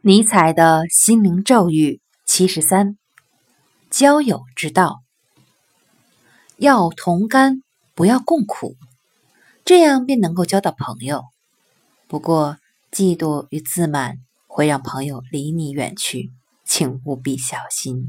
尼采的心灵咒语七十三交友之道。要同甘不要共苦这样便能够交到朋友。不过嫉妒与自满会让朋友离你远去请务必小心。